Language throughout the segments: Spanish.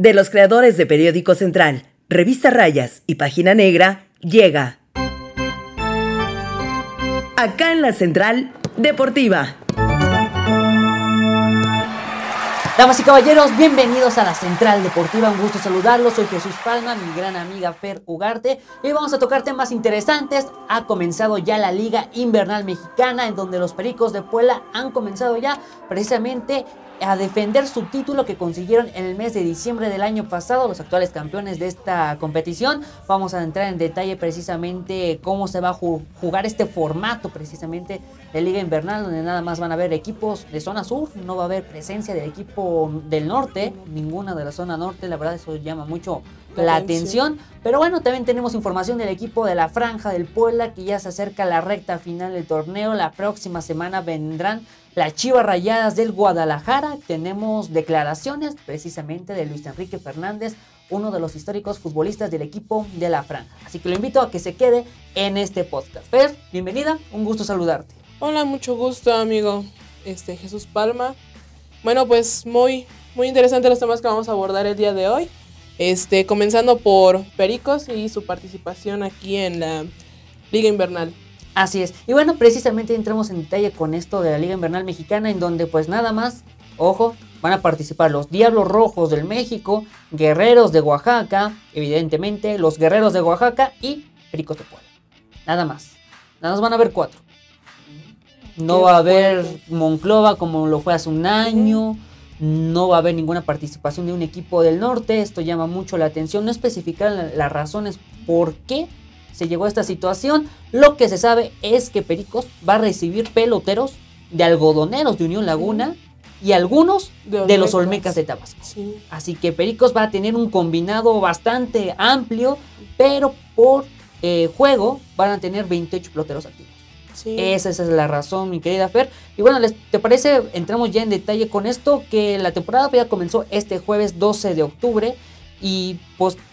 de los creadores de Periódico Central, Revista Rayas y Página Negra, llega acá en la Central Deportiva. Damas y caballeros, bienvenidos a la Central Deportiva. Un gusto saludarlos. Soy Jesús Palma, mi gran amiga Fer Ugarte. Y vamos a tocar temas interesantes. Ha comenzado ya la Liga Invernal Mexicana, en donde los Pericos de Puebla han comenzado ya precisamente a defender su título que consiguieron en el mes de diciembre del año pasado, los actuales campeones de esta competición. Vamos a entrar en detalle precisamente cómo se va a jugar este formato precisamente de Liga Invernal, donde nada más van a haber equipos de zona sur, no va a haber presencia del equipo del norte, ninguna de la zona norte, la verdad eso llama mucho la atención. Pero bueno, también tenemos información del equipo de la Franja del Puebla que ya se acerca a la recta final del torneo. La próxima semana vendrán las Chivas Rayadas del Guadalajara. Tenemos declaraciones precisamente de Luis Enrique Fernández, uno de los históricos futbolistas del equipo de la Franja. Así que lo invito a que se quede en este podcast. Fer, bienvenida, un gusto saludarte. Hola, mucho gusto, amigo. Este Jesús Palma. Bueno, pues muy muy interesante los temas que vamos a abordar el día de hoy. Este, comenzando por Pericos y su participación aquí en la Liga Invernal. Así es. Y bueno, precisamente entramos en detalle con esto de la Liga Invernal Mexicana, en donde pues nada más, ojo, van a participar los Diablos Rojos del México, Guerreros de Oaxaca, evidentemente, los Guerreros de Oaxaca y Pericos de Puebla. Nada más. Nada más van a haber cuatro. No va a haber Monclova como lo fue hace un año. No va a haber ninguna participación de un equipo del norte. Esto llama mucho la atención. No especificar las razones por qué se llegó a esta situación. Lo que se sabe es que Pericos va a recibir peloteros de algodoneros de Unión Laguna y algunos de, los Olmecas de Tabasco. Así que Pericos va a tener un combinado bastante amplio, pero por eh, juego van a tener 28 peloteros activos. Esa, esa, es la razón, mi querida Fer. Y bueno, ¿te parece? Entramos ya en detalle con esto, que la temporada ya comenzó este jueves 12 de octubre y,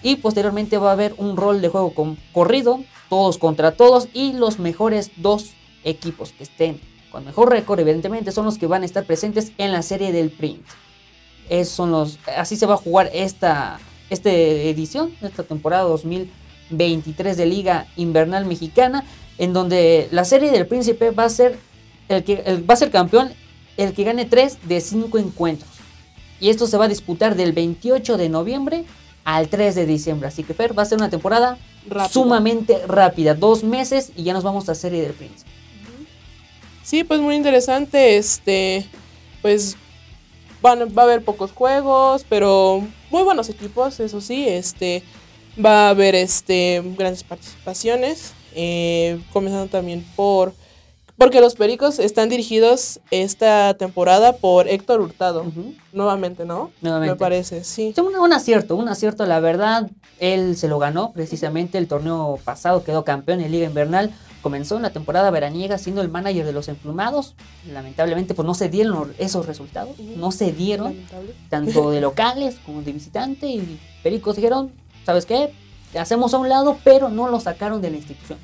y posteriormente va a haber un rol de juego con corrido, todos contra todos y los mejores dos equipos que estén con mejor récord, evidentemente, son los que van a estar presentes en la serie del print. Son los, así se va a jugar esta, esta edición, esta temporada 2023 de Liga Invernal Mexicana, en donde la serie del Príncipe va a ser el que va a ser campeón el que gane 3 de 5 encuentros. Y esto se va a disputar del 28 de noviembre al 3 de diciembre. Así que Fer va a ser una temporada sumamente rápida. Dos meses y ya nos vamos a Serie del Príncipe. Sí, pues muy interesante. Este, pues van, va a haber pocos juegos, pero muy buenos equipos, eso sí. Este, va a haber este, grandes participaciones. Eh, comenzando también por porque los Pericos están dirigidos esta temporada por Héctor Hurtado. Nuevamente, ¿no? Nuevamente. Me parece, sí. Un, un, acierto, un acierto, la verdad. Él se lo ganó precisamente el torneo pasado, quedó campeón en Liga Invernal. Comenzó en la temporada veraniega siendo el manager de los emplumados. Lamentablemente, pues no se dieron esos resultados. No se dieron, tanto de locales como de visitante. Y Pericos dijeron, ¿sabes qué? hacemos a un lado, pero no lo sacaron de la institución.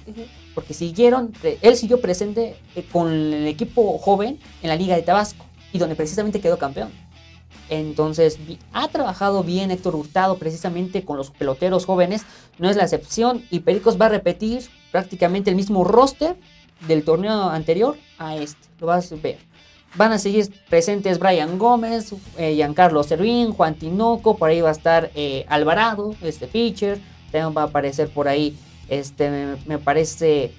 Porque siguieron, eh, él siguió presente eh, con el equipo joven en la Liga de Tabasco y donde precisamente quedó campeón. Entonces, ha trabajado bien Héctor Hurtado precisamente con los peloteros jóvenes, no es la excepción y Pericos va a repetir prácticamente el mismo roster del torneo anterior a este, lo vas a ver. Van a seguir presentes Brian Gómez, eh, Giancarlo Servín, Juan Tinoco, por ahí va a estar Alvarado, este pitcher, va a aparecer por ahí, este, me, parece,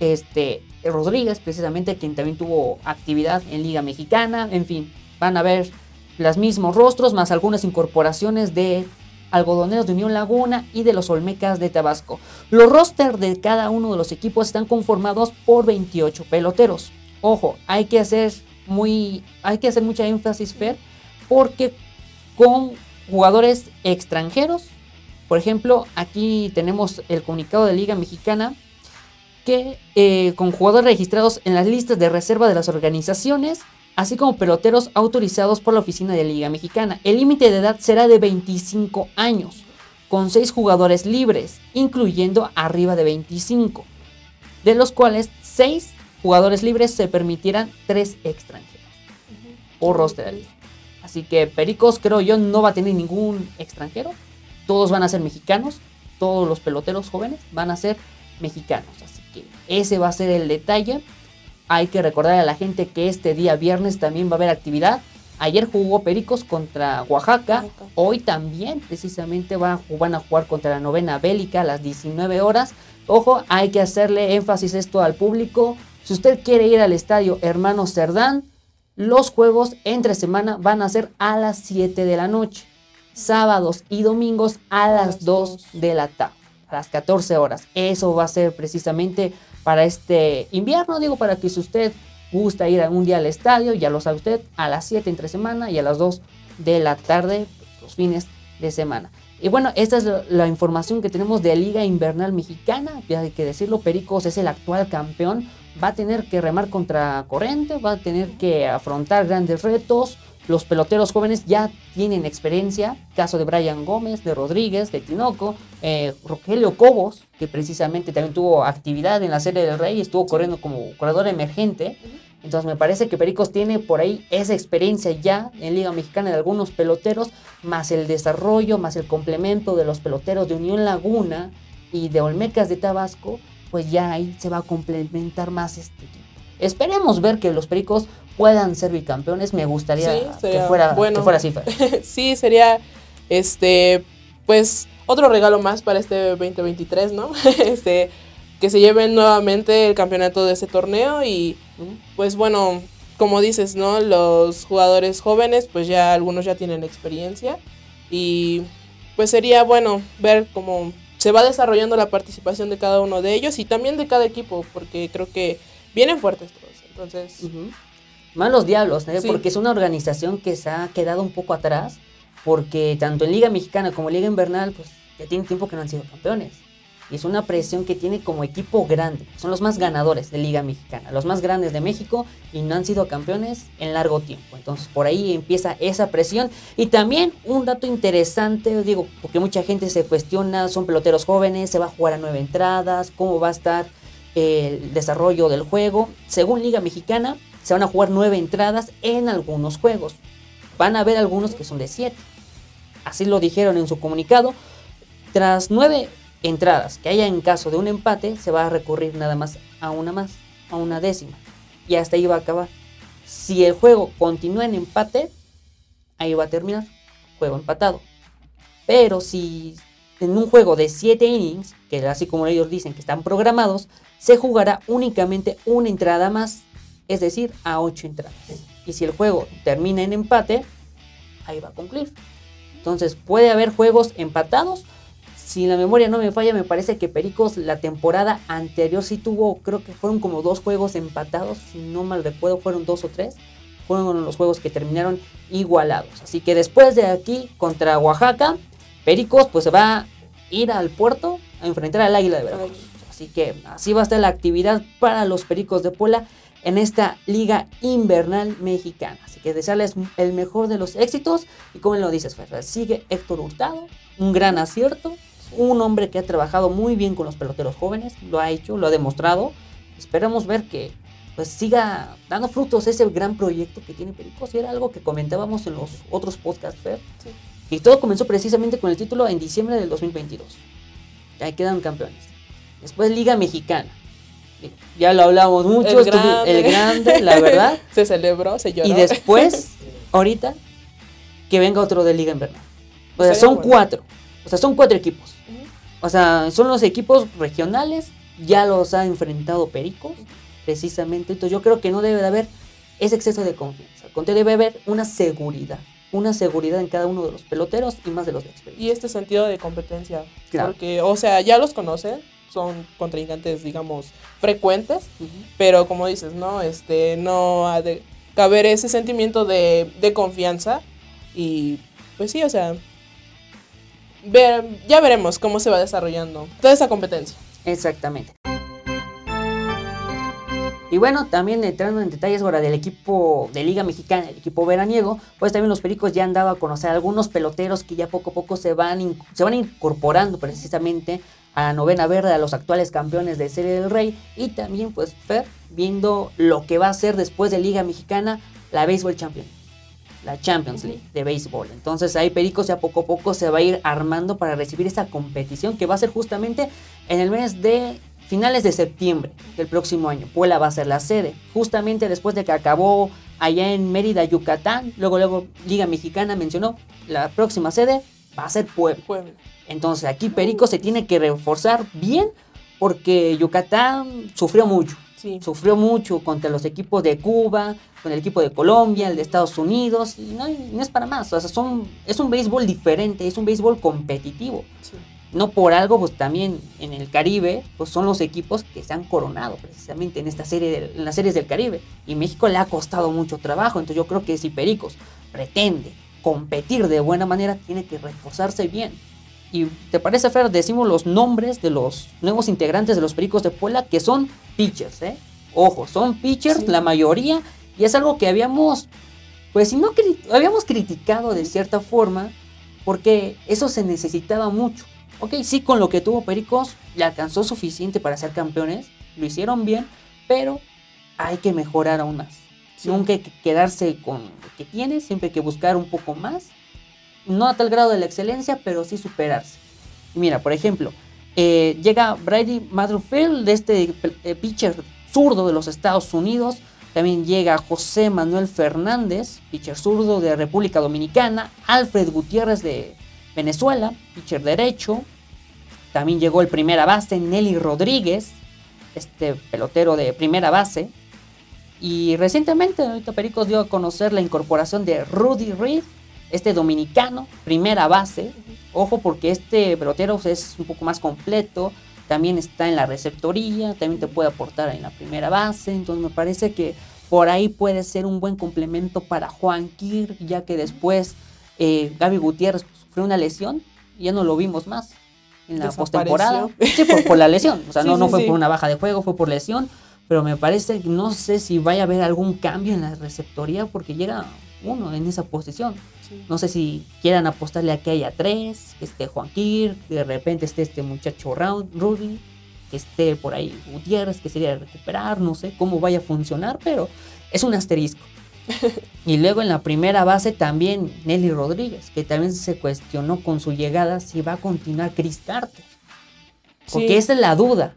este, Rodríguez, precisamente, quien también tuvo actividad en Liga Mexicana. En fin, van a ver los mismos rostros, más algunas incorporaciones de algodoneros de Unión Laguna y de los Olmecas de Tabasco. Los rosters de cada uno de los equipos están conformados por 28 peloteros. Ojo, hay que hacer muy, hay que hacer mucha énfasis, Fer, porque con jugadores extranjeros por ejemplo, aquí tenemos el comunicado de Liga Mexicana que eh, con jugadores registrados en las listas de reserva de las organizaciones, así como peloteros autorizados por la oficina de Liga Mexicana. El límite de edad será de 25 años, con 6 jugadores libres, incluyendo arriba de 25, de los cuales 6 jugadores libres se permitirán 3 extranjeros por roster Así que Pericos, creo yo, no va a tener ningún extranjero. Todos van a ser mexicanos. Todos los peloteros jóvenes van a ser mexicanos. Así que ese va a ser el detalle. Hay que recordar a la gente que este día viernes también va a haber actividad. Ayer jugó Pericos contra Oaxaca. Hoy también precisamente van a jugar contra la novena bélica a las 19 horas. Ojo, hay que hacerle énfasis esto al público. Si usted quiere ir al estadio Hermano Cerdán, los juegos entre semana van a ser a las 7 de la noche. Sábados y domingos a las 2 de la tarde, a las 14 horas. Eso va a ser precisamente para este invierno, digo, para que si usted gusta ir algún día al estadio, ya lo sabe usted, a las 7 entre semana y a las 2 de la tarde, los fines de semana. Y bueno, esta es la información que tenemos de Liga Invernal Mexicana. Ya hay que decirlo, Pericos es el actual campeón. Va a tener que remar contra corriente, va a tener que afrontar grandes retos. Los peloteros jóvenes ya tienen experiencia. Caso de Brian Gómez, de Rodríguez, de Tinoco, eh, Rogelio Cobos, que precisamente también tuvo actividad en la Serie del Rey, estuvo corriendo como corredor emergente. Entonces me parece que Pericos tiene por ahí esa experiencia ya en Liga Mexicana de algunos peloteros, más el desarrollo, más el complemento de los peloteros de Unión Laguna y de Olmecas de Tabasco, pues ya ahí se va a complementar más este equipo. Esperemos ver que los Pericos puedan ser bicampeones. Me gustaría que, fuera, que fuera así. sí, sería este pues otro regalo más para este 2023, ¿no? este que se lleven nuevamente el campeonato de ese torneo y pues bueno, como dices, ¿no? Los jugadores jóvenes pues ya algunos ya tienen experiencia y pues sería bueno ver cómo se va desarrollando la participación de cada uno de ellos y también de cada equipo porque creo que vienen fuertes todos. Entonces, malos diablos, ¿eh? porque es una organización que se ha quedado un poco atrás porque tanto en Liga Mexicana como en Liga Invernal pues ya tiene tiempo que no han sido campeones. Y es una presión que tiene como equipo grande. Son los más ganadores de Liga Mexicana, los más grandes de México y no han sido campeones en largo tiempo. Entonces por ahí empieza esa presión. Y también un dato interesante, digo, porque mucha gente se cuestiona, son peloteros jóvenes, se va a jugar a nueve entradas, cómo va a estar el desarrollo del juego. Según Liga Mexicana, se van a jugar nueve entradas en algunos juegos. Van a haber algunos que son de siete. Así lo dijeron en su comunicado. Tras nueve entradas que haya en caso de un empate, se va a recurrir nada más a una más, a una décima. Y hasta ahí va a acabar. Si el juego continúa en empate, ahí va a terminar. Juego empatado. Pero si en un juego de 7 innings, que así como ellos dicen que están programados, se jugará únicamente una entrada más, es decir, a 8 entradas. Y si el juego termina en empate, ahí va a concluir. Entonces puede haber juegos empatados si la memoria no me falla, me parece que Pericos la temporada anterior sí tuvo, creo que fueron como dos juegos empatados, si no mal recuerdo, fueron dos o tres. Fueron los juegos que terminaron igualados. Así que después de aquí contra Oaxaca, Pericos pues se va a ir al puerto a enfrentar al Águila de Veracruz. Así que así va a estar la actividad para los Pericos de Puebla en esta liga invernal mexicana. Así que desearles el mejor de los éxitos. Y como lo dices, Ferrer, sigue Héctor Hurtado, un gran acierto un hombre que ha trabajado muy bien con los peloteros jóvenes, lo ha hecho, lo ha demostrado. Esperamos ver que pues siga dando frutos ese gran proyecto que tiene Pericos. Y era algo que comentábamos en los otros podcasts, Fer. Y todo comenzó precisamente con el título en diciembre del 2022. Ahí quedan campeones. Después Liga Mexicana. Ya lo hablamos mucho, el grande, el grande la verdad. se celebró, se lloró. Y después, ahorita, que venga otro de Liga Invernal. O sea, son cuatro. O sea, son cuatro equipos. O sea, son los equipos regionales, ya los ha enfrentado Pericos, precisamente. Entonces yo creo que no debe de haber ese exceso de confianza. debe haber una seguridad. Una seguridad en cada uno de los peloteros y más de los experiencia. Y este sentido de competencia. Porque, o sea, ya los conocen, son contrincantes, digamos, frecuentes, pero como dices, ¿no? Este, no ha de caber ese sentimiento de, de confianza. Y pues sí, o sea, ver, ya veremos cómo se va desarrollando toda esa competencia. Exactamente. Y bueno, también entrando en detalles ahora del equipo de Liga Mexicana, el equipo veraniego, pues también los Pericos ya han dado a conocer algunos peloteros que ya poco a poco se van, se van incorporando precisamente a la novena verde, a los actuales campeones de Serie del Rey. Y también, pues, Fer, viendo lo que va a ser después de Liga Mexicana, la Béisbol Champions. la Champions League de béisbol. Entonces ahí Pericos ya poco a poco se va a ir armando para recibir esa competición que va a ser justamente en el mes de finales de septiembre del próximo año. Puebla va a ser la sede, justamente después de que acabó allá en Mérida, Yucatán. Luego, luego Liga Mexicana mencionó la próxima sede va a ser Puebla. Puebla. Entonces aquí Perico se tiene que reforzar bien porque Yucatán sufrió mucho. Sí. Sufrió mucho contra los equipos de Cuba, con el equipo de Colombia, el de Estados Unidos, y no, no es para más. O sea, son, es un béisbol diferente, es un béisbol competitivo. Sí. No por algo, pues también en el Caribe, pues son los equipos que se han coronado precisamente en esta serie, de- en las series del Caribe. Y México le ha costado mucho trabajo. Entonces yo creo que si Pericos pretende competir de buena manera, tiene que reforzarse bien. Y te parece, Fer, decimos los nombres de los nuevos integrantes de los Pericos de Puebla, que son pitchers, ¿eh? Ojo, son pitchers Sí. la mayoría, y es algo que habíamos, pues si no, cri- habíamos criticado de cierta forma, porque eso se necesitaba mucho. Ok, sí, con lo que tuvo Pericos le alcanzó suficiente para ser campeones, lo hicieron bien, pero hay que mejorar aún más. Sí. Nunca hay que quedarse con lo que tienes, siempre hay que buscar un poco más. No a tal grado de la excelencia, pero sí superarse. Mira, por ejemplo, eh, llega Brady Madrufield, de este eh, pitcher zurdo de los Estados Unidos. También llega José Manuel Fernández, pitcher zurdo de República Dominicana. Alfred Gutiérrez de Venezuela, pitcher derecho. También llegó el primera base, Nelly Rodríguez, este pelotero de primera base. Y recientemente, ahorita Pericos dio a conocer la incorporación de Rudy Reed, este dominicano, primera base. Ojo porque este pelotero es un poco más completo, también está en la receptoría, también te puede aportar en la primera base. Entonces me parece que por ahí puede ser un buen complemento para Juan Kir, ya que después eh, Gaby Gutiérrez sufrió una lesión y ya no lo vimos más en la postemporada. Sí, por, por la lesión. O sea, Sí, no, no sí, fue sí. por una baja de juego, fue por lesión. Pero me parece que no sé si vaya a haber algún cambio en la receptoría porque llega uno en esa posición. Sí. No sé si quieran apostarle a que haya tres, que esté Juan Kir, que de repente esté este muchacho Rudy, que esté por ahí Gutiérrez, que sería recuperar, no sé cómo vaya a funcionar, pero es un asterisco. y luego en la primera base también Nelly Rodríguez, que también se cuestionó con su llegada si va a continuar Chris Carter. Porque Sí. esa es la duda.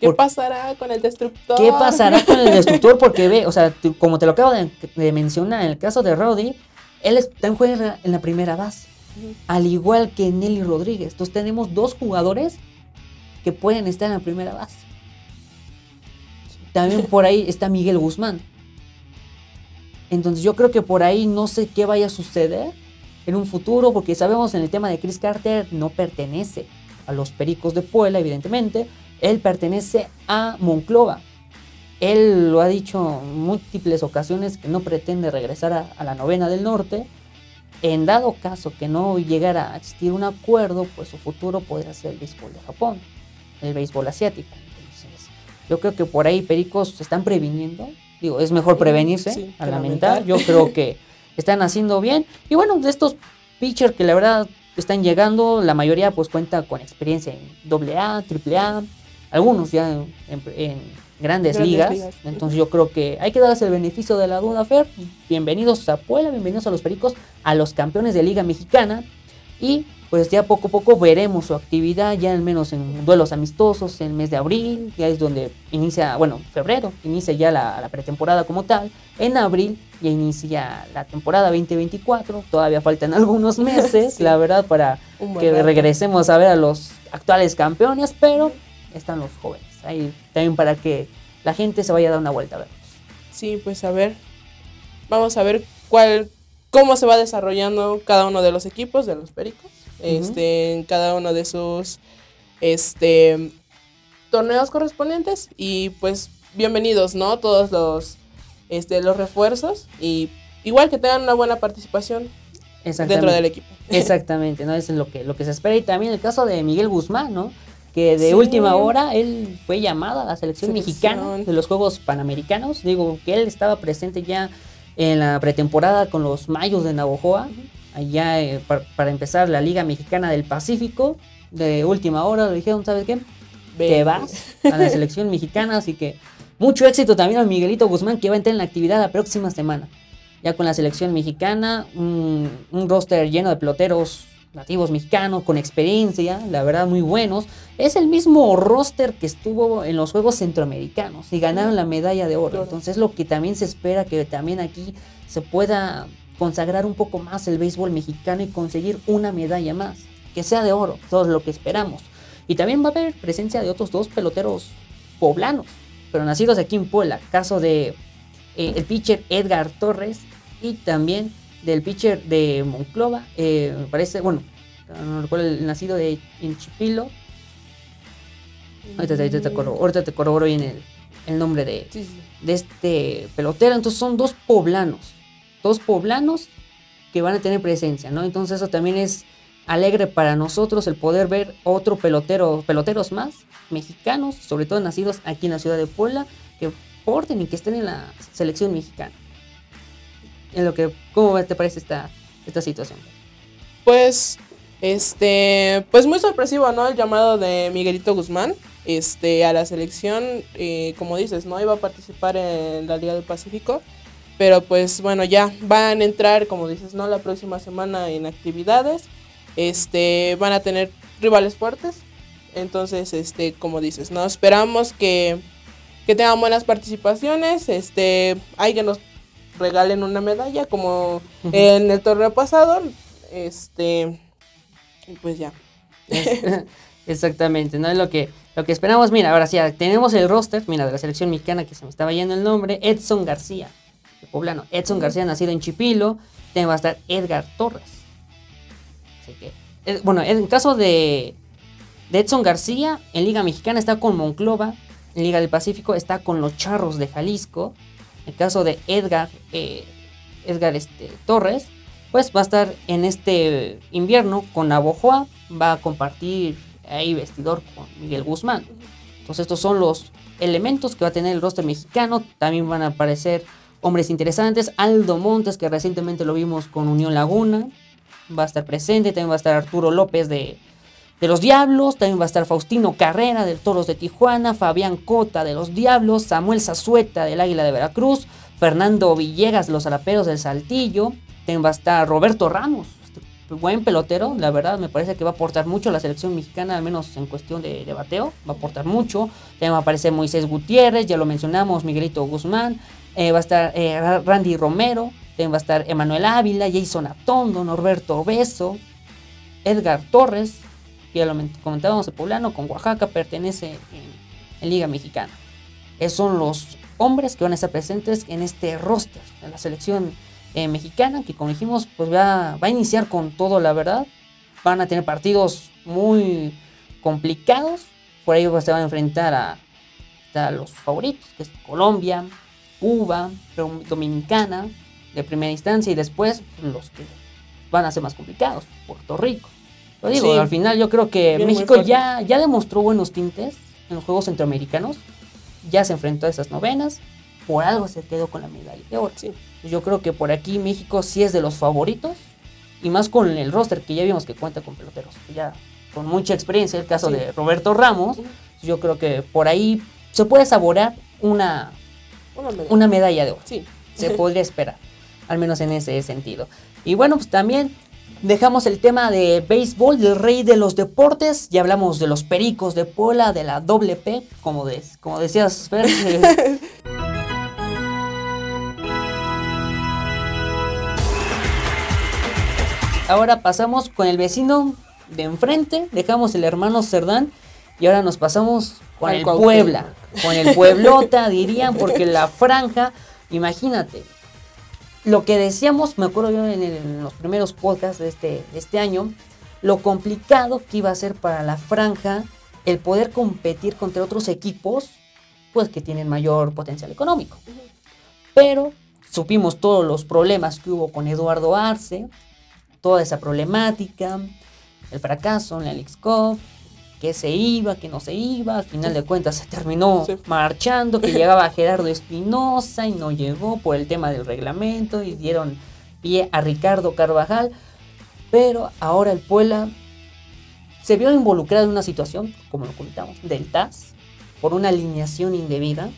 ¿Qué Por- pasará con el destructor? ¿Qué pasará con el destructor? Porque ve, o sea, tú- como te lo acabo de, de mencionar, en el caso de Roddy, él también juega en la- en la primera base, al igual que Nelly Rodríguez. Entonces tenemos dos jugadores que pueden estar en la primera base. También por ahí está Miguel Guzmán. Entonces yo creo que por ahí no sé qué vaya a suceder en un futuro, porque sabemos en el tema de Chris Carter no pertenece a los Pericos de Puebla, evidentemente. Él pertenece a Monclova. Él lo ha dicho en múltiples ocasiones que no pretende regresar a, a la novena del norte. En dado caso que no llegara a existir un acuerdo, pues su futuro podría ser el béisbol de Japón, el béisbol asiático. Entonces, yo creo que por ahí Pericos se están previniendo. Digo, es mejor prevenirse sí, a lamentar. lamentar. Yo creo que están haciendo bien. Y bueno, de estos pitchers que la verdad están llegando, la mayoría pues cuenta con experiencia en AA, AAA, algunos ya en, en- en grandes, Grandes ligas. ligas. Entonces yo creo que hay que darles el beneficio de la duda, Fer. Bienvenidos a Puebla, bienvenidos a los Pericos, a los campeones de Liga Mexicana. Y pues ya poco a poco veremos su actividad, ya al menos en duelos amistosos en el mes de abril, ya es donde inicia, bueno, febrero, inicia ya la, la pretemporada como tal. En abril ya inicia la temporada 2024, todavía faltan algunos meses, Sí. la verdad, para que rato. regresemos a ver a los actuales campeones, pero están los jóvenes. Ahí también para que la gente se vaya a dar una vuelta a verlos. Sí, pues a ver. Vamos a ver cuál, cómo se va desarrollando cada uno de los equipos de los Pericos. Este, en cada uno de sus este torneos correspondientes. Y pues bienvenidos, ¿no? Todos los este, los refuerzos. Y igual que tengan una buena participación dentro del equipo. Exactamente, ¿no? Eso es lo que, lo que se espera. Y también el caso de Miguel Guzmán, ¿no? Que de Sí. última hora él fue llamado a la selección, Selección. mexicana de los Juegos Panamericanos. Digo que él estaba presente ya en la pretemporada con los Mayos de Navojoa, allá eh, par- para empezar la Liga Mexicana del Pacífico. De última hora le dijeron, ¿sabes qué? te vas a la selección mexicana, así que mucho éxito también a Miguelito Guzmán que va a entrar en la actividad la próxima semana. ya con la selección mexicana, un, un roster lleno de peloteros nativos mexicanos con experiencia, la verdad muy buenos. Es el mismo roster que estuvo en los Juegos Centroamericanos y ganaron la medalla de oro. Entonces lo que también se espera que también aquí se pueda consagrar un poco más el béisbol mexicano y conseguir una medalla más, que sea de oro, todo lo que esperamos. Y también va a haber presencia de otros dos peloteros poblanos, pero nacidos aquí en Puebla, caso de eh, el pitcher Edgar Torres y también del pitcher de Monclova, eh, me parece, bueno, no recuerdo el nacido de Chipilo. Ahorita, ahorita te, corroboro, ahorita te corroboro bien el, el nombre de, Sí, sí. de este pelotero. Entonces son dos poblanos, dos poblanos que van a tener presencia, ¿no? Entonces eso también es alegre para nosotros el poder ver otro pelotero, peloteros más mexicanos, sobre todo nacidos aquí en la ciudad de Puebla, que porten y que estén en la selección mexicana. En lo que, ¿cómo te parece esta, esta situación? Pues, este, pues muy sorpresivo, ¿no? El llamado de Miguelito Guzmán, este, a la selección, eh, como dices, ¿no? Iba a participar en la Liga del Pacífico, pero pues bueno, ya van a entrar, como dices, ¿no? La próxima semana en actividades, este, van a tener rivales fuertes, entonces, este, como dices, ¿no? Esperamos que, que tengan buenas participaciones, este, hay que nos regalen una medalla como en el torneo pasado, este, y pues ya. Es- Exactamente, ¿no? Es lo que, lo que esperamos. Mira, ahora sí, tenemos el roster, mira, de la selección mexicana que se me estaba yendo el nombre, Edson García, el poblano. Edson García, nacido en Chipilo, también va a estar Edgar Torres. Así que, eh, bueno, en el caso de, de Edson García, en Liga Mexicana está con Monclova, en Liga del Pacífico está con los Charros de Jalisco. El caso de Edgar, eh, Edgar este, Torres, pues va a estar en este invierno con Navojoa, va a compartir ahí vestidor con Miguel Guzmán. Entonces estos son los elementos que va a tener el roster mexicano. También van a aparecer hombres interesantes. Aldo Montes, que recientemente lo vimos con Unión Laguna, va a estar presente. También va a estar Arturo López de, de los Diablos. También va a estar Faustino Carrera del Toros de Tijuana. Fabián Cota de los Diablos. Samuel Zazueta del Águila de Veracruz. Fernando Villegas los Alaperos del Saltillo. También va a estar Roberto Ramos. Buen pelotero, la verdad me parece que va a aportar mucho a la selección mexicana, al menos en cuestión de, de bateo, va a aportar mucho. También va a aparecer Moisés Gutiérrez, ya lo mencionamos, Miguelito Guzmán, eh, va a estar eh, Ra- Randy Romero, también va a estar Emanuel Ávila, Jason Atondo, Norberto Beso, Edgar Torres, ya lo men- comentábamos, el poblano, con Oaxaca, pertenece en, Liga Mexicana. Esos son los hombres que van a estar presentes en este roster de la selección eh, mexicana, que como dijimos, pues va, va a iniciar con todo, la verdad. Van a tener partidos muy complicados. Por ahí pues, se van a enfrentar a, a los favoritos, que es Colombia, Cuba, Dom- Dominicana, de primera instancia, y después pues, los que van a ser más complicados, Puerto Rico. Lo digo, Sí. al final yo creo que Bien, México ya, ya demostró buenos tintes en los Juegos Centroamericanos. Ya se enfrentó a esas novenas. Por algo se quedó con la medalla de oro. Sí. Yo creo que por aquí México sí es de los favoritos. Y más con el roster que ya vimos que cuenta con peloteros. Ya con mucha experiencia. El caso Sí. de Roberto Ramos. Ujú. Yo creo que por ahí se puede saborear una, Una medalla. una medalla de oro Sí. se podría esperar, al menos en ese sentido. Y bueno, pues también dejamos el tema de béisbol, del rey de los deportes, ya hablamos de los pericos de Pola, de la doble P, como, de- como decías, Fer. eh, Ahora pasamos con el vecino de enfrente, dejamos el hermano Cerdán y ahora nos pasamos con Al el Cuauhtémoc. Puebla, con el Pueblota dirían, porque la franja, imagínate, lo que decíamos, me acuerdo yo en, el- en los primeros podcasts de este, de este año, lo complicado que iba a ser para la franja el poder competir contra otros equipos, pues que tienen mayor potencial económico. Pero supimos todos los problemas que hubo con Eduardo Arce, toda esa problemática, el fracaso en la Leagues Cup, que se iba, que no se iba, al final de cuentas se terminó Sí. marchando, que llegaba Gerardo Espinosa y no llegó por el tema del reglamento y dieron pie a Ricardo Carvajal, pero ahora el Puebla se vio involucrado en una situación, como lo comentamos, del TAS, por una alineación indebida,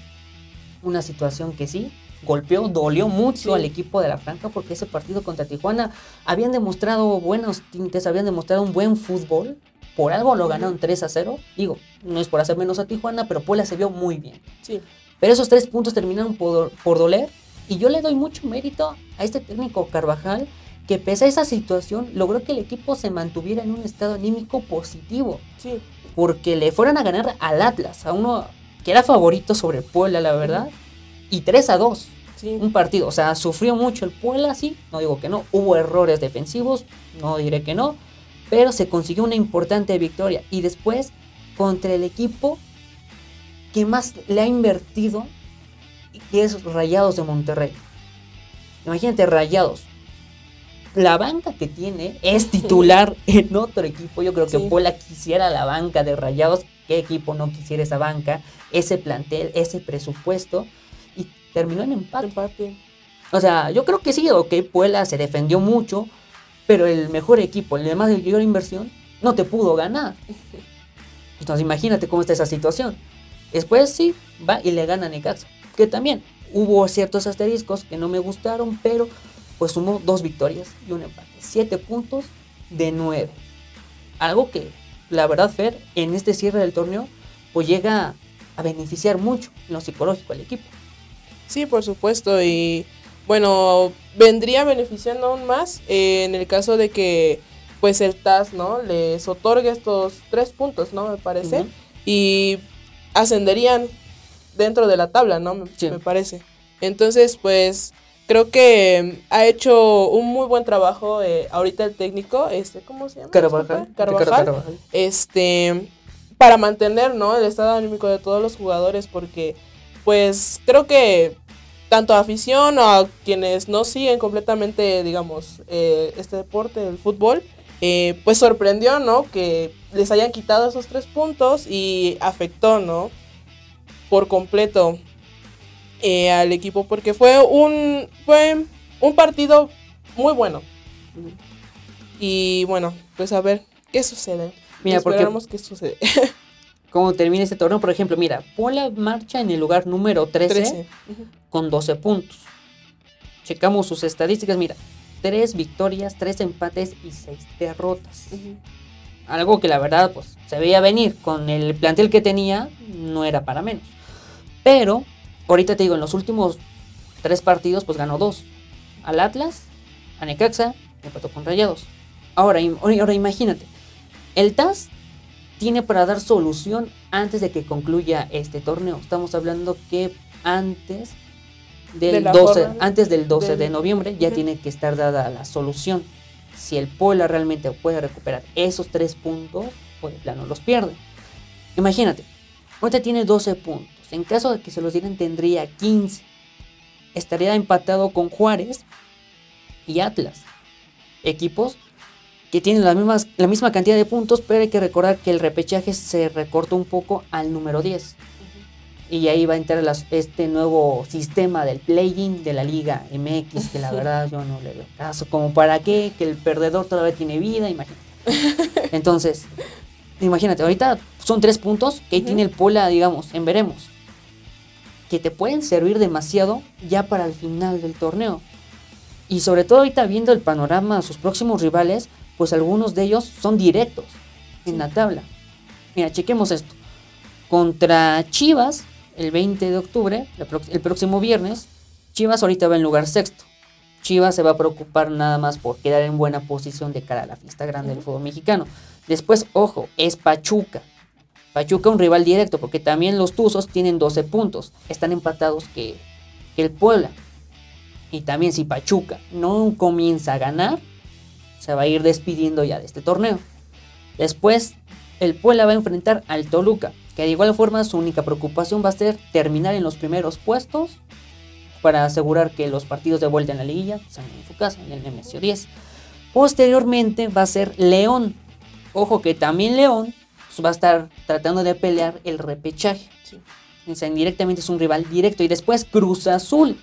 una situación que sí, golpeó, dolió mucho Sí. al equipo de la Franja porque ese partido contra Tijuana habían demostrado buenos tintes, habían demostrado un buen fútbol. Por algo lo ganaron 3 a 0. Digo, no es por hacer menos a Tijuana, pero Puebla se vio muy bien. Sí, Pero esos tres puntos terminaron por, por doler. Y yo le doy mucho mérito a este técnico Carvajal, que pese a esa situación, logró que el equipo se mantuviera en un estado anímico positivo. sí, Porque le fueron a ganar al Atlas, a uno que era favorito sobre Puebla, la verdad. Y 3 a 2 sí. un partido. O sea, sufrió mucho el Puebla, sí, no digo que no. Hubo errores defensivos, no diré que no. Pero se consiguió una importante victoria. Y después, contra el equipo que más le ha invertido, que es Rayados de Monterrey. Imagínate, Rayados. La banca que tiene es titular en otro equipo. Yo creo que Sí. Quisiera la banca de Rayados. ¿Qué equipo no quisiera esa banca? Ese plantel, ese presupuesto. Y terminó en empate. Empate. O sea, yo creo que sí, ok, Puebla se defendió mucho, pero el mejor equipo, el de más mayor inversión, no te pudo ganar. Entonces imagínate cómo está esa situación. Después sí, va y le gana a Necaxa, que también hubo ciertos asteriscos que no me gustaron, pero pues sumó dos victorias y un empate. Siete puntos de nueve. Algo que, la verdad, Fer, en este cierre del torneo, pues llega a beneficiar mucho en lo psicológico al equipo. Sí, por supuesto. Y bueno, vendría beneficiando aún más eh, en el caso de que pues el TAS, ¿no? Les otorgue estos tres puntos, ¿no? Me parece. Y ascenderían dentro de la tabla, ¿no? Me, Sí. me parece. Entonces, pues creo que ha hecho un muy buen trabajo eh, ahorita el técnico, este, ¿cómo se llama? Carvajal. Disculpa, Carvajal este para mantener no el estado anímico de todos los jugadores porque pues creo que tanto afición o a quienes no siguen completamente digamos eh, este deporte el fútbol eh, pues sorprendió no que les hayan quitado esos tres puntos y afectó no por completo eh, al equipo porque fue un fue un partido muy bueno. Y bueno pues a ver qué sucede Mira, porque qué sucede cómo termina este torneo. Por ejemplo, mira, Puebla marcha en el lugar número 13, 13. Ujú. con 12 puntos. Checamos sus estadísticas, mira, 3 victorias, 3 empates y 6 derrotas. Ujú. Algo que la verdad pues se veía venir con el plantel que tenía, no era para menos. Pero ahorita te digo, en los últimos 3 partidos pues ganó 2. Al Atlas, a Necaxa, empató con Rayados. Ahora, ahora imagínate, el TAS tiene para dar solución antes de que concluya este torneo. Estamos hablando que antes De del la 12, jornada antes del 12 de noviembre ya tiene que estar dada la solución. Si el Puebla realmente puede recuperar esos tres puntos, pues de plano los pierde. Imagínate, ahorita tiene 12 puntos. En caso de que se los dieran, tendría 15. Estaría empatado con Juárez y Atlas. Equipos que tienen las mismas, la misma cantidad de puntos, pero hay que recordar que el repechaje se recortó un poco al número 10. Y ahí va a entrar las- este nuevo sistema del play-in de la Liga MX, que la verdad yo no le veo caso. Como para qué, que el perdedor todavía tiene vida, imagínate. Entonces, imagínate, ahorita son tres puntos que ahí tiene el Pola, digamos, en veremos. Que te pueden servir demasiado ya para el final del torneo. Y sobre todo ahorita viendo el panorama de sus próximos rivales, pues algunos de ellos son directos en la tabla. Mira, chequemos esto. Contra Chivas, el 20 de octubre, el próximo viernes, Chivas ahorita va en lugar sexto. Chivas se va a preocupar nada más por quedar en buena posición de cara a la fiesta grande del fútbol mexicano. Después, ojo, es Pachuca. Pachuca un rival directo, porque también los Tuzos tienen 12 puntos. Están empatados que, que el Puebla. Y también si Pachuca no comienza a ganar, se va a ir despidiendo ya de este torneo. Después, el Puebla va a enfrentar al Toluca, que de igual forma su única preocupación va a ser terminar en los primeros puestos para asegurar que los partidos de vuelta en la liguilla sean en su casa, en el Nemesio 10. Posteriormente va a ser León. Ojo que también León pues, va a estar tratando de pelear el repechaje. Sí. O sea, indirectamente es un rival directo. Y después Cruz Azul.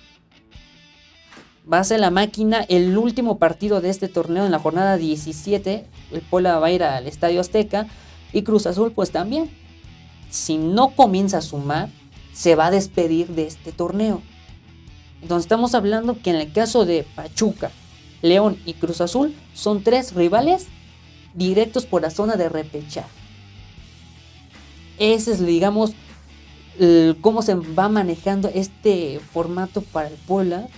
Va a ser la máquina el último partido de este torneo en la jornada 17. El Puebla va a ir al Estadio Azteca. Y Cruz Azul pues también. Si no comienza a sumar, se va a despedir de este torneo. Entonces estamos hablando que en el caso de Pachuca, León y Cruz Azul son tres rivales directos por la zona de repechaje. Ese es, digamos, cómo se va manejando este formato para el Puebla,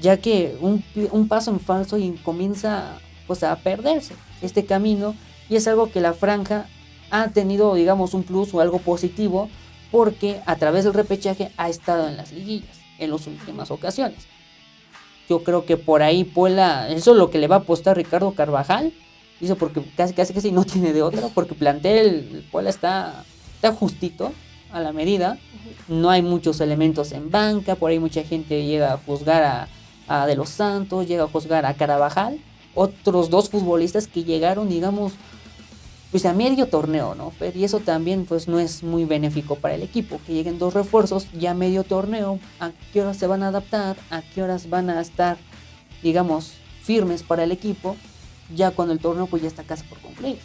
ya que un, paso en falso y comienza pues, a perderse este camino y es algo que la franja ha tenido, digamos, un plus o algo positivo porque a través del repechaje ha estado en las liguillas en las últimas ocasiones. Yo creo que por ahí Puebla, eso es lo que le va a apostar Ricardo Carvajal. Dice porque casi casi casi no tiene de otra, porque plantel Puebla está, está justito a la medida. No hay muchos elementos en banca, por ahí mucha gente llega a juzgar a, a De los Santos, llega a juzgar a Carvajal. Otros dos futbolistas que llegaron, digamos, pues a medio torneo, ¿no? y eso también pues no es muy benéfico para el equipo, que lleguen dos refuerzos ya medio torneo, a qué horas se van a adaptar, a qué horas van a estar, digamos, firmes para el equipo, ya cuando el torneo pues ya está casi por concluir.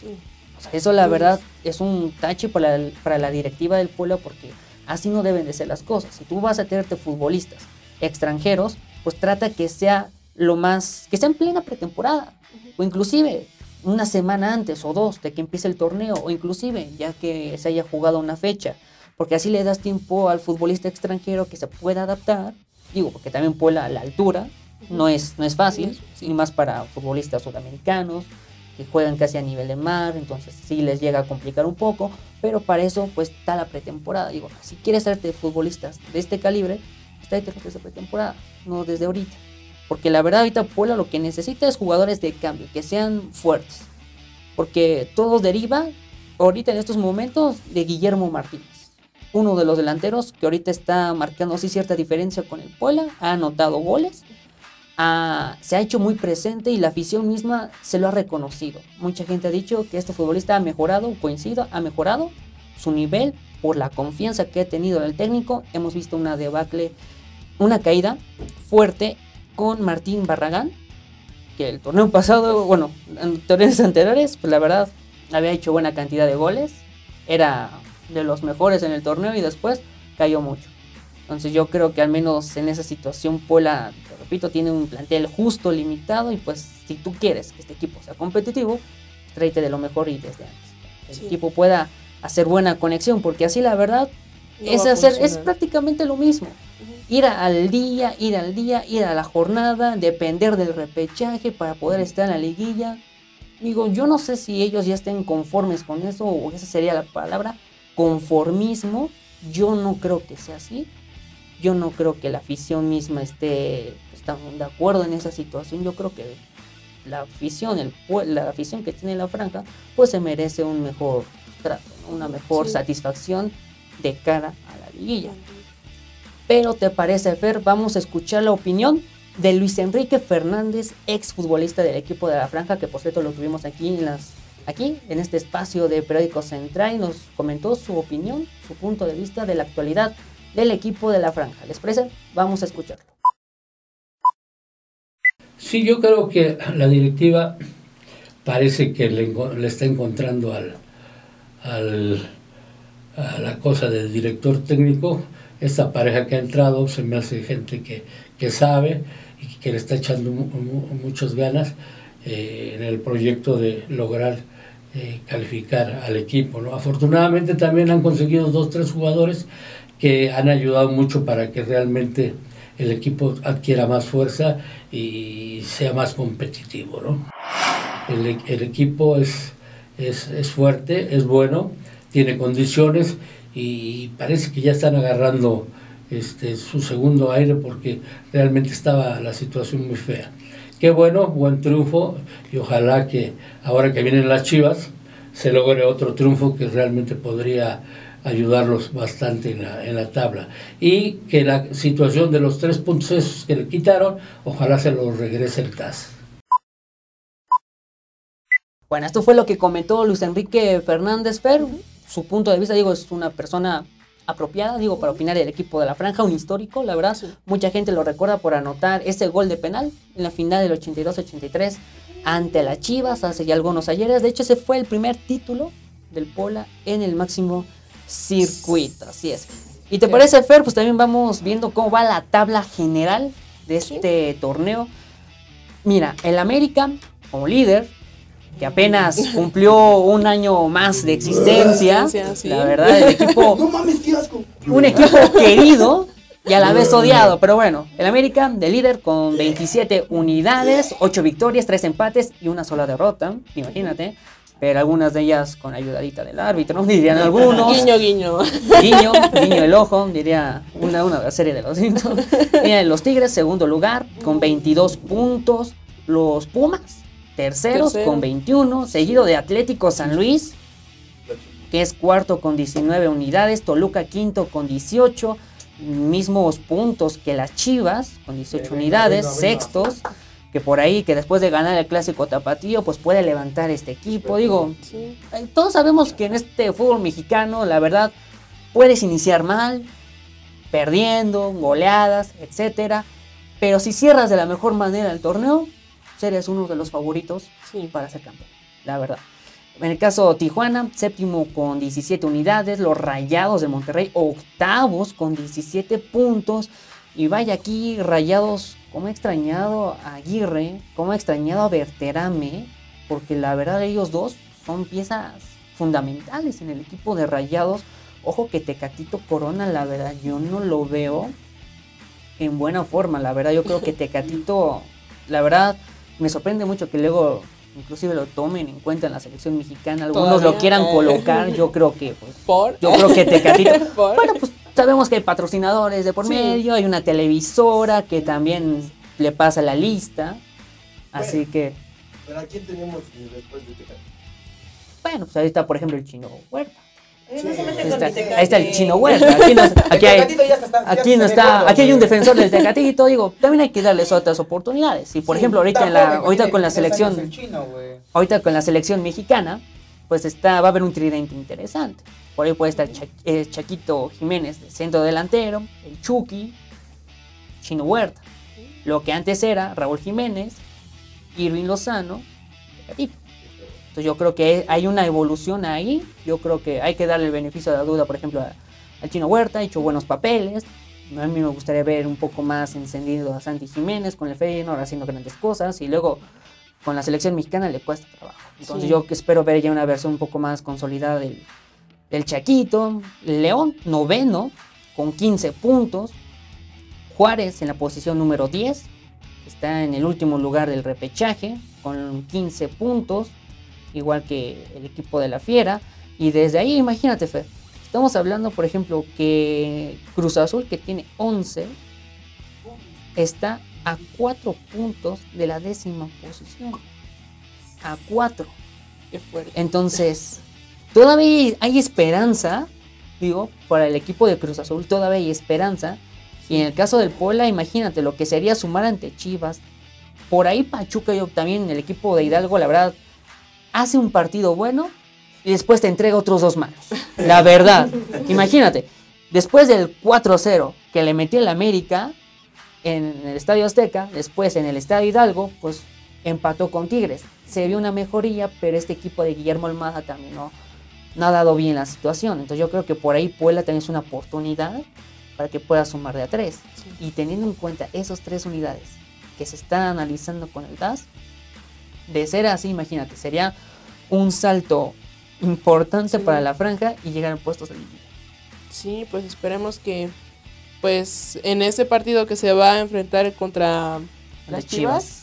Sí. O sea, eso la verdad es un tache para la, para la directiva del pueblo porque así no deben de ser las cosas. Si tú vas a tenerte futbolistas extranjeros, pues trata que sea lo más, que sea en plena pretemporada, o inclusive una semana antes o dos de que empiece el torneo o inclusive ya que se haya jugado una fecha, porque así le das tiempo al futbolista extranjero que se pueda adaptar, digo, porque también por la, la altura no es, no es fácil, y más para futbolistas sudamericanos que juegan casi a nivel de mar, entonces sí les llega a complicar un poco, pero para eso pues está la pretemporada, digo, si quieres hacerte futbolistas de este calibre, está desde pretemporada, no desde ahorita. Porque la verdad ahorita Puebla lo que necesita es jugadores de cambio, que sean fuertes. Porque todo deriva ahorita en estos momentos de Guillermo Martínez. Uno de los delanteros que ahorita está marcando así cierta diferencia con el Puebla, ha anotado goles, se ha hecho muy presente y la afición misma se lo ha reconocido. Mucha gente ha dicho que este futbolista ha mejorado, coincido, ha mejorado su nivel por la confianza que ha tenido en el técnico. Hemos visto una debacle, una caída fuerte con Martín Barragán, que el torneo pasado, bueno, en torneos anteriores, pues la verdad había hecho buena cantidad de goles, era de los mejores en el torneo y después cayó mucho. Entonces yo creo que al menos en esa situación Puebla, te repito, tiene un plantel justo, limitado y pues si tú quieres que este equipo sea competitivo, tráete de lo mejor y desde antes. El equipo pueda hacer buena conexión, porque así la verdad es hacer, es prácticamente lo mismo ir al día, ir al día, ir a la jornada, depender del repechaje para poder estar en la liguilla. Digo, yo no sé si ellos ya estén conformes con eso o esa sería la palabra, conformismo. Yo no creo que sea así. Yo no creo que la afición misma esté de acuerdo en esa situación. Yo creo que la afición, el, la afición que tiene la franja, pues se merece un mejor trato, una mejor satisfacción de cara a la liguilla. Pero te parece, Fer, vamos a escuchar la opinión de Luis Enrique Fernández, ex futbolista del equipo de la Franja, que por cierto lo tuvimos aquí en este espacio de Periódico Central y nos comentó su opinión, su punto de vista de la actualidad del equipo de la Franja. ¿Les parece? Vamos a escucharlo. Sí, yo creo que la directiva parece que le, está encontrando al, al, la cosa del director técnico esta pareja que ha entrado se me hace gente que, que sabe y que le está echando muchas ganas eh, en el proyecto de lograr eh, calificar al equipo. ¿no? Afortunadamente también han conseguido dos, tres jugadores que han ayudado mucho para que realmente el equipo adquiera más fuerza y sea más competitivo. ¿no? El, el equipo es, es, es fuerte, es bueno, tiene condiciones y parece que ya están agarrando este, su segundo aire porque realmente estaba la situación muy fea. Qué bueno, buen triunfo y ojalá que ahora que vienen las Chivas se logre otro triunfo que realmente podría ayudarlos bastante en la, en la tabla. Y que la situación de los tres puntos que le quitaron, ojalá se los regrese el TAS. Bueno, esto fue lo que comentó Luis Enrique Fernández Fer su punto de vista, digo, es una persona apropiada, digo, para opinar del equipo de la franja, un histórico, la verdad. Mucha gente lo recuerda por anotar ese gol de penal en la final del 82-83 ante la Chivas hace ya algunos ayeres. De hecho, ese fue el primer título del Pola en el máximo circuito, así es. ¿Y te parece, Fer? Pues también vamos viendo cómo va la tabla general de este torneo. Mira, el América, como líder, que apenas cumplió un año más de existencia. sí. La verdad, el equipo. No mames, qué asco. Un equipo querido y a la vez odiado. Pero bueno, el América de líder con 27 unidades, 8 victorias, 3 empates y una sola derrota. Imagínate. Pero algunas de ellas con ayudadita del árbitro, dirían algunos. Guiño, guiño. Guiño, guiño el ojo, diría una, una de la serie de los. Miren, los Tigres, segundo lugar, con 22 puntos. Los Pumas, terceros, Tercero. con 21. Seguido de Atlético San Luis, que es cuarto con 19 unidades. Toluca, quinto con 18. Mismos puntos que las Chivas, con 18 Venga, unidades. venga, venga. Sextos, que por ahí, que después de ganar el clásico tapatío, pues puede levantar este equipo. Digo, Sí. eh, todos sabemos que en este fútbol mexicano, la verdad, puedes iniciar mal, perdiendo, goleadas, etcétera. Pero si cierras de la mejor manera el torneo, serías uno de los favoritos Sí. para ser campeón, la verdad. En el caso de Tijuana, séptimo con 17 unidades, los Rayados de Monterrey, octavos con 17 puntos. Y vaya aquí, Rayados, como he extrañado a Aguirre, como he extrañado a Berterame, porque la verdad ellos dos son piezas fundamentales en el equipo de Rayados. Ojo que Tecatito Corona, la verdad, yo no lo veo en buena forma, la verdad, yo creo que Tecatito, la verdad, me sorprende mucho que luego inclusive lo tomen en cuenta en la selección mexicana, algunos lo quieran colocar, yo creo que pues, Por. yo creo que Tecatito. Por. Bueno, pues sabemos que hay patrocinadores de por Sí. medio, hay una televisora que también le pasa la lista. Así que, Pero ¿a quién tenemos después de Tecate? bueno, pues ahí está, por ejemplo, el chino Huerta. Sí. Ahí está, ahí está el chino Huerta. Aquí, nos- aquí El hay, está- aquí no está, aquí hay un defensor del Tecatito, digo, también hay que darles otras oportunidades. Y por Sí, ejemplo, ahorita en la, con la 23 años selección, chino, ahorita con la selección mexicana, pues está, va a haber un tridente interesante. Por ahí puede estar Cha- eh, Chaquito Jiménez de centro delantero, el Chucky, Chino Huerta. Lo que antes era Raúl Jiménez, Irving Lozano, Tecatito. Entonces yo creo que hay una evolución ahí. Yo creo que hay que darle el beneficio de la duda, por ejemplo, al Chino Huerta, ha hecho buenos papeles. A mí me gustaría ver un poco más encendido a Santi Jiménez con el Feyenoord haciendo grandes cosas. Y luego con la selección mexicana le cuesta trabajo. Entonces Sí. yo espero ver ya una versión un poco más consolidada del, del Chaquito. León, noveno, con 15 puntos. Juárez en la posición número 10. Está en el último lugar del repechaje con 15 puntos. Igual que el equipo de la Fiera. Y desde ahí, imagínate, Fer. Estamos hablando, por ejemplo, que Cruz Azul, que tiene 11, está a 4 puntos de la décima posición. A 4. Qué fuerte. Entonces, todavía hay esperanza, digo, para el equipo de Cruz Azul, todavía hay esperanza. Y en el caso del Puebla, imagínate lo que sería sumar ante Chivas. Por ahí Pachuca, yo también, el equipo de Hidalgo, la verdad, hace un partido bueno y después te entrega otros dos malos. La verdad, imagínate, después del 4-0 que le metió el América en el Estadio Azteca, después en el Estadio Hidalgo, pues empató con Tigres. Se vio una mejoría, pero este equipo de Guillermo Almada también no, no ha dado bien la situación. Entonces yo creo que por ahí Puebla también es una oportunidad para que pueda sumar de a tres. Y teniendo en cuenta esos tres unidades que se están analizando con el DAS, de ser así, imagínate, sería un salto importante Sí. para la franja y llegar a puestos de liguilla. Sí, pues esperemos que pues en ese partido que se va a enfrentar contra las Las Chivas,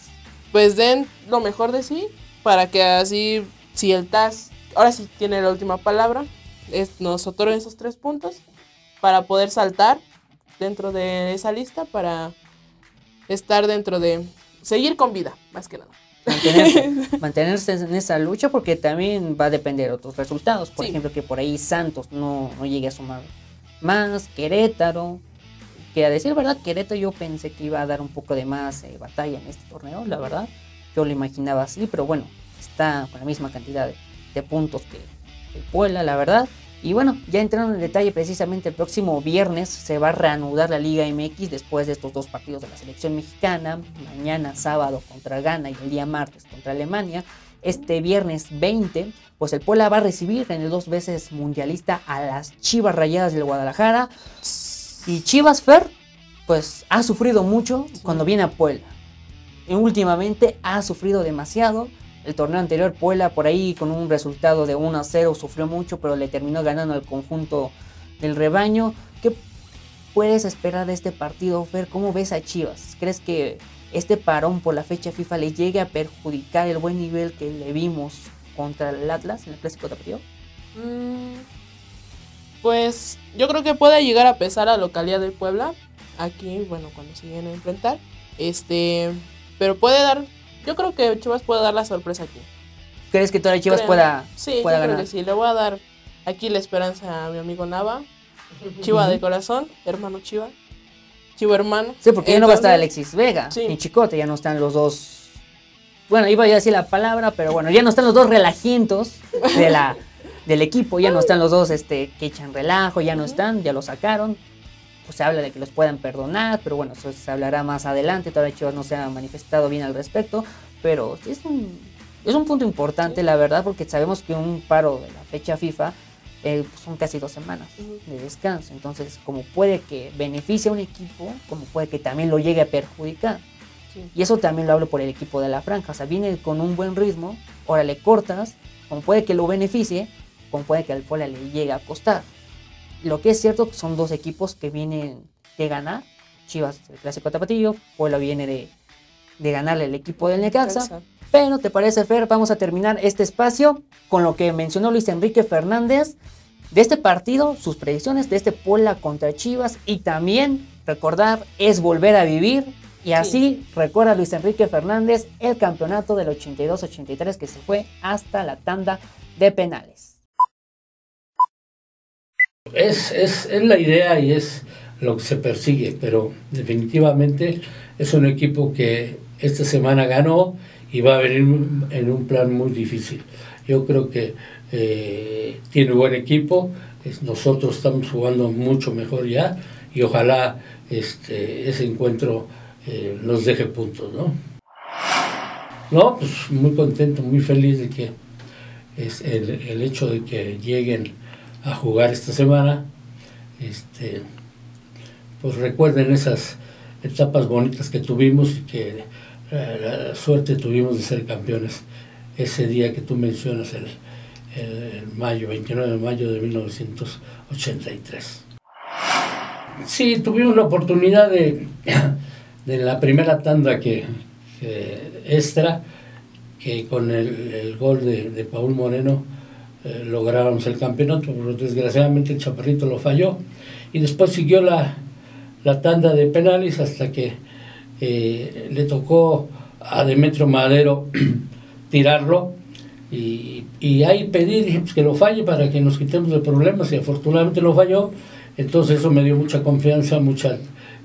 pues den lo mejor de sí para que así si el TAS ahora sí tiene la última palabra, es, nos otorguen esos tres puntos para poder saltar dentro de esa lista para estar dentro de seguir con vida, más que nada. Mantenerse, mantenerse en esa lucha porque también va a depender de otros resultados. Por Sí. ejemplo, que por ahí Santos no, no llegue a sumar más, Querétaro. Que a decir verdad, Querétaro yo pensé que iba a dar un poco de más eh, batalla en este torneo, la verdad. Yo lo imaginaba así, pero bueno, está con la misma cantidad de, de puntos que el Puebla, la verdad. Y bueno, ya entrando en detalle, precisamente el próximo viernes se va a reanudar la Liga MX después de estos dos partidos de la selección mexicana. Mañana sábado contra Ghana y el día martes contra Alemania. este viernes 20, pues el Puebla va a recibir en dos veces mundialista a las Chivas Rayadas del Guadalajara. Y Chivas Fer, pues ha sufrido mucho cuando viene a Puebla. Y últimamente ha sufrido demasiado. El torneo anterior, Puebla, por ahí con un resultado de 1 a 0, sufrió mucho, pero le terminó ganando al conjunto del rebaño. ¿Qué puedes esperar de este partido, Fer? ¿Cómo ves a Chivas? ¿Crees que este parón por la fecha FIFA le llegue a perjudicar el buen nivel que le vimos contra el Atlas en el Clásico Tapatío? Mm, pues yo creo que puede llegar a pesar a la localidad de Puebla. Aquí, bueno, cuando se lleguen a enfrentar. Este, pero puede dar, yo creo que Chivas puede dar la sorpresa aquí. ¿Crees que todavía Chivas pueda, Sí, pueda yo ganar? creo que sí. Le voy a dar aquí la esperanza a mi amigo Nava. Chiva de corazón, hermano Chiva. Chivo hermano. Sí, porque ya no va a estar Alexis Vega sí. ni Chicote, ya no están los dos. Bueno, iba a decir la palabra, pero bueno, ya no están los dos relajientos de la, del equipo, ya no están los dos este, que echan relajo, ya no están, ya lo sacaron. Pues se habla de que los puedan perdonar, pero bueno, eso se hablará más adelante. Todavía Chivas no se ha manifestado bien al respecto, pero es un, es un punto importante, la verdad, porque sabemos que un paro de la fecha FIFA eh, pues son casi dos semanas de descanso. Entonces, como puede que beneficie a un equipo, como puede que también lo llegue a perjudicar. Sí. Y eso también lo hablo por el equipo de la franja. O sea, viene con un buen ritmo, ahora le cortas, como puede que lo beneficie, como puede que al Puebla le llegue a costar. Lo que es cierto son dos equipos que vienen de ganar. Chivas, el clásico tapatillo, Puebla viene de, de ganarle el equipo del Necaxa. Necaxa. Pero, ¿te parece, Fer? Vamos a terminar este espacio con lo que mencionó Luis Enrique Fernández de este partido, sus predicciones de este Puebla contra Chivas y también recordar es volver a vivir. Y así recuerda Luis Enrique Fernández el campeonato del 82-83 que se fue hasta la tanda de penales. Es, es, es la idea y es lo que se persigue, pero definitivamente es un equipo que esta semana ganó y va a venir en un plan muy difícil. Yo creo que eh, tiene buen equipo, nosotros estamos jugando mucho mejor ya y ojalá este, ese encuentro eh, nos deje puntos, ¿no? No, pues muy contento, muy feliz de que es el, el hecho de que lleguen a jugar esta semana. Este, pues recuerden esas etapas bonitas que tuvimos y que eh, la suerte tuvimos de ser campeones ese día que tú mencionas, el, el- mayo, 29 de mayo de 1983. Sí, tuvimos la oportunidad de, de la primera tanda que, que extra, que con el, gol de Paul Moreno eh, lográbamos el campeonato, pero desgraciadamente el Chaparrito lo falló. Y después siguió la, la tanda de penales hasta que eh, le tocó a Demetrio Madero tirarlo. Y, y ahí pedí dije, pues, que lo falle para que nos quitemos de problemas y afortunadamente lo falló. Entonces eso me dio mucha confianza, mucha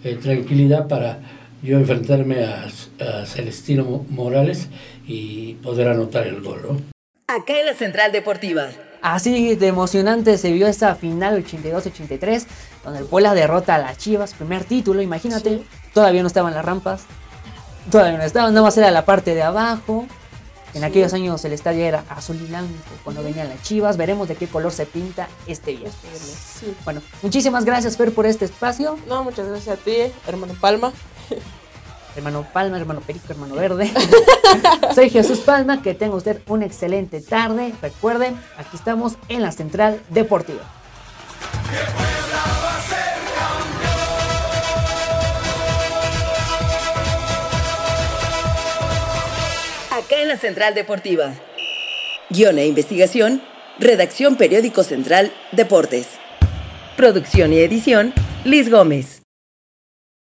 eh, tranquilidad para yo enfrentarme a, a Celestino Mo- Morales y poder anotar el gol. ¿no? Acá en la Central Deportiva. Así de emocionante se vio esa final 82-83, donde el Puebla derrota a las Chivas, primer título, imagínate. Sí. Todavía no estaban las rampas, todavía no estaban, nada más era la parte de abajo. En Sí. aquellos años el estadio era azul y blanco cuando venían las Chivas. Veremos de qué color se pinta este viernes. Sí. Bueno, muchísimas gracias Fer por este espacio. No, muchas gracias a ti, hermano Palma. Hermano Palma, hermano Perico, hermano Verde. Soy Jesús Palma, que tenga usted una excelente tarde. Recuerden, aquí estamos en la Central Deportiva. Acá en la Central Deportiva. Guión e investigación, redacción Periódico Central Deportes. Producción y edición, Liz Gómez.